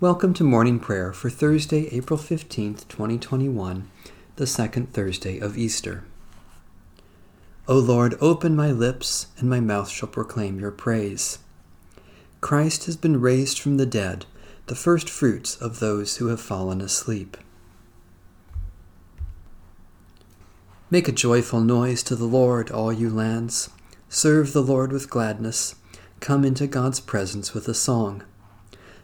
Welcome to morning prayer for Thursday, April 15th, 2021, the second Thursday of Easter. O Lord, open my lips, and my mouth shall proclaim your praise. Christ has been raised from the dead, the first fruits of those who have fallen asleep. Make a joyful noise to the Lord, all you lands. Serve the Lord with gladness. Come into God's presence with a song.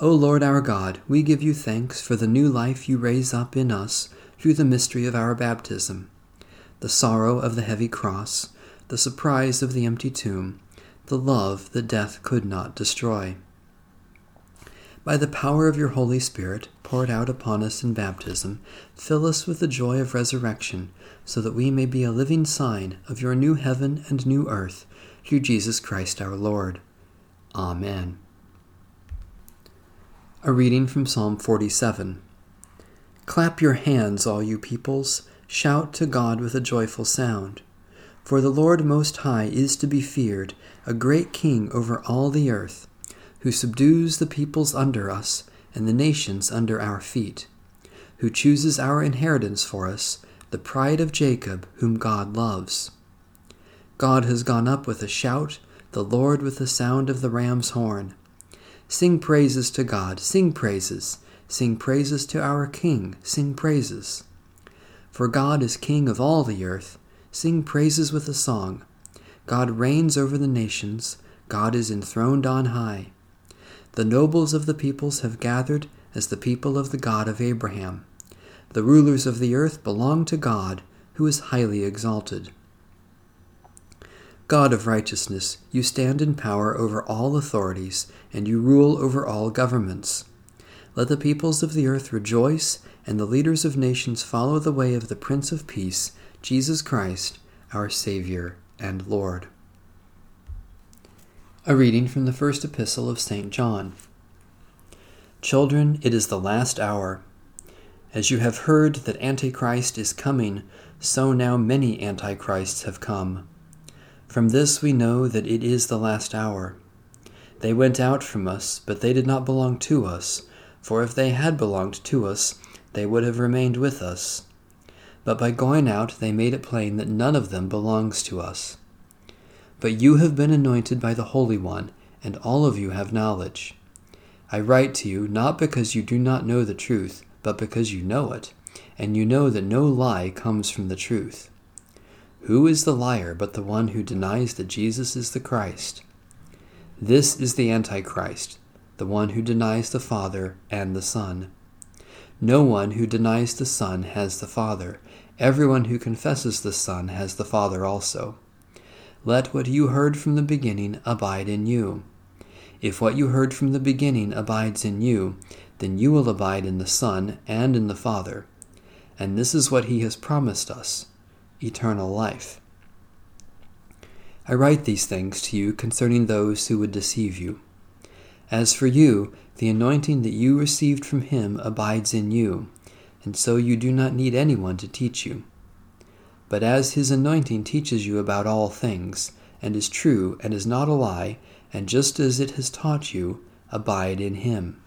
O Lord our God, we give you thanks for the new life you raise up in us through the mystery of our baptism, the sorrow of the heavy cross, the surprise of the empty tomb, the love that death could not destroy. By the power of your Holy Spirit, poured out upon us in baptism, fill us with the joy of resurrection, so that we may be a living sign of your new heaven and new earth, through Jesus Christ our Lord. Amen. A reading from Psalm 47. Clap your hands, all you peoples, shout to God with a joyful sound. For the Lord Most High is to be feared, a great King over all the earth, who subdues the peoples under us and the nations under our feet, who chooses our inheritance for us, the pride of Jacob, whom God loves. God has gone up with a shout, the Lord with the sound of the ram's horn. Sing praises to God, sing praises, sing praises to our King, sing praises. For God is King of all the earth, sing praises with a song. God reigns over the nations, God is enthroned on high. The nobles of the peoples have gathered as the people of the God of Abraham. The rulers of the earth belong to God, who is highly exalted. God of righteousness, you stand in power over all authorities, and you rule over all governments. Let the peoples of the earth rejoice, and the leaders of nations follow the way of the Prince of Peace, Jesus Christ, our Savior and Lord. A reading from the first epistle of St. John. Children, it is the last hour. As you have heard that Antichrist is coming, so now many Antichrists have come. From this we know that it is the last hour. They went out from us, but they did not belong to us, for if they had belonged to us, they would have remained with us. But by going out, they made it plain that none of them belongs to us. But you have been anointed by the Holy One, and all of you have knowledge. I write to you not because you do not know the truth, but because you know it, and you know that no lie comes from the truth. Who is the liar but the one who denies that Jesus is the Christ? This is the Antichrist, the one who denies the Father and the Son. No one who denies the Son has the Father. Everyone who confesses the Son has the Father also. Let what you heard from the beginning abide in you. If what you heard from the beginning abides in you, then you will abide in the Son and in the Father. And this is what he has promised us eternal life. I write these things to you concerning those who would deceive you. As for you, the anointing that you received from him abides in you, and so you do not need anyone to teach you. But as his anointing teaches you about all things, and is true and is not a lie, and just as it has taught you, abide in him.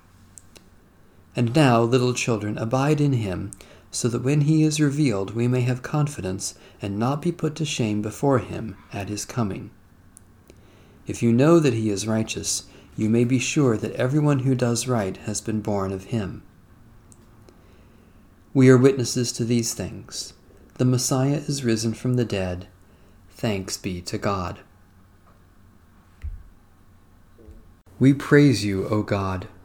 And now, little children, abide in him so that when he is revealed we may have confidence and not be put to shame before him at his coming. If you know that he is righteous, you may be sure that everyone who does right has been born of him. We are witnesses to these things. The Messiah is risen from the dead. Thanks be to God. We praise you, O God.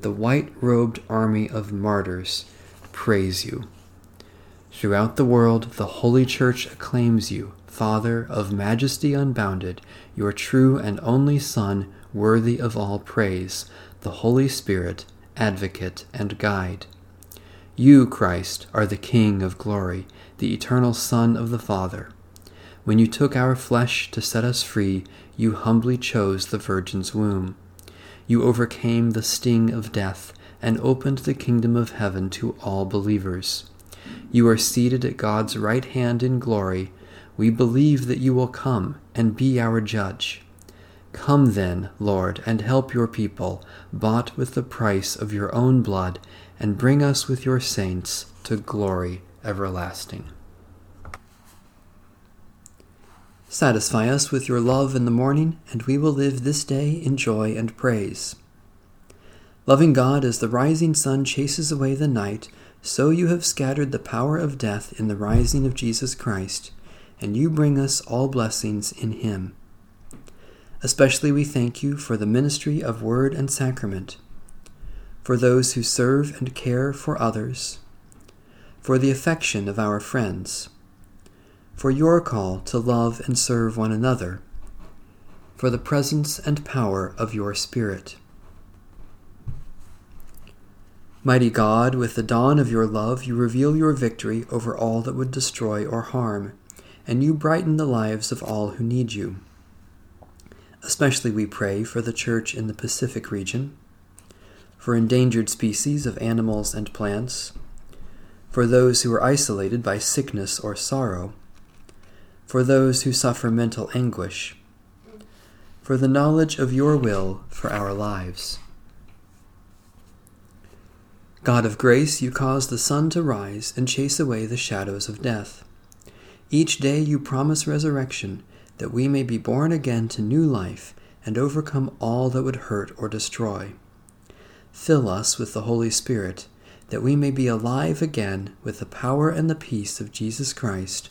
The white robed army of martyrs praise you. Throughout the world, the Holy Church acclaims you, Father of majesty unbounded, your true and only Son, worthy of all praise, the Holy Spirit, advocate and guide. You, Christ, are the King of glory, the eternal Son of the Father. When you took our flesh to set us free, you humbly chose the Virgin's womb. You overcame the sting of death and opened the kingdom of heaven to all believers. You are seated at God's right hand in glory. We believe that you will come and be our judge. Come then, Lord, and help your people, bought with the price of your own blood, and bring us with your saints to glory everlasting. Satisfy us with your love in the morning, and we will live this day in joy and praise. Loving God, as the rising sun chases away the night, so you have scattered the power of death in the rising of Jesus Christ, and you bring us all blessings in him. Especially we thank you for the ministry of word and sacrament, for those who serve and care for others, for the affection of our friends, for your call to love and serve one another, for the presence and power of your Spirit. Mighty God, with the dawn of your love, you reveal your victory over all that would destroy or harm, and you brighten the lives of all who need you. Especially we pray for the Church in the Pacific region, for endangered species of animals and plants, for those who are isolated by sickness or sorrow, for those who suffer mental anguish, for the knowledge of your will for our lives. God of grace, you cause the sun to rise and chase away the shadows of death. Each day you promise resurrection that we may be born again to new life and overcome all that would hurt or destroy. Fill us with the Holy Spirit, that we may be alive again with the power and the peace of Jesus Christ,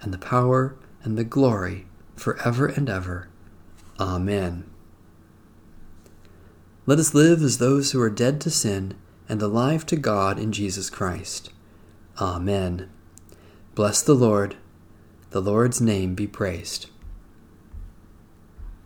and the power, and the glory, for ever and ever. Amen. Let us live as those who are dead to sin and alive to God in Jesus Christ. Amen. Bless the Lord. The Lord's name be praised.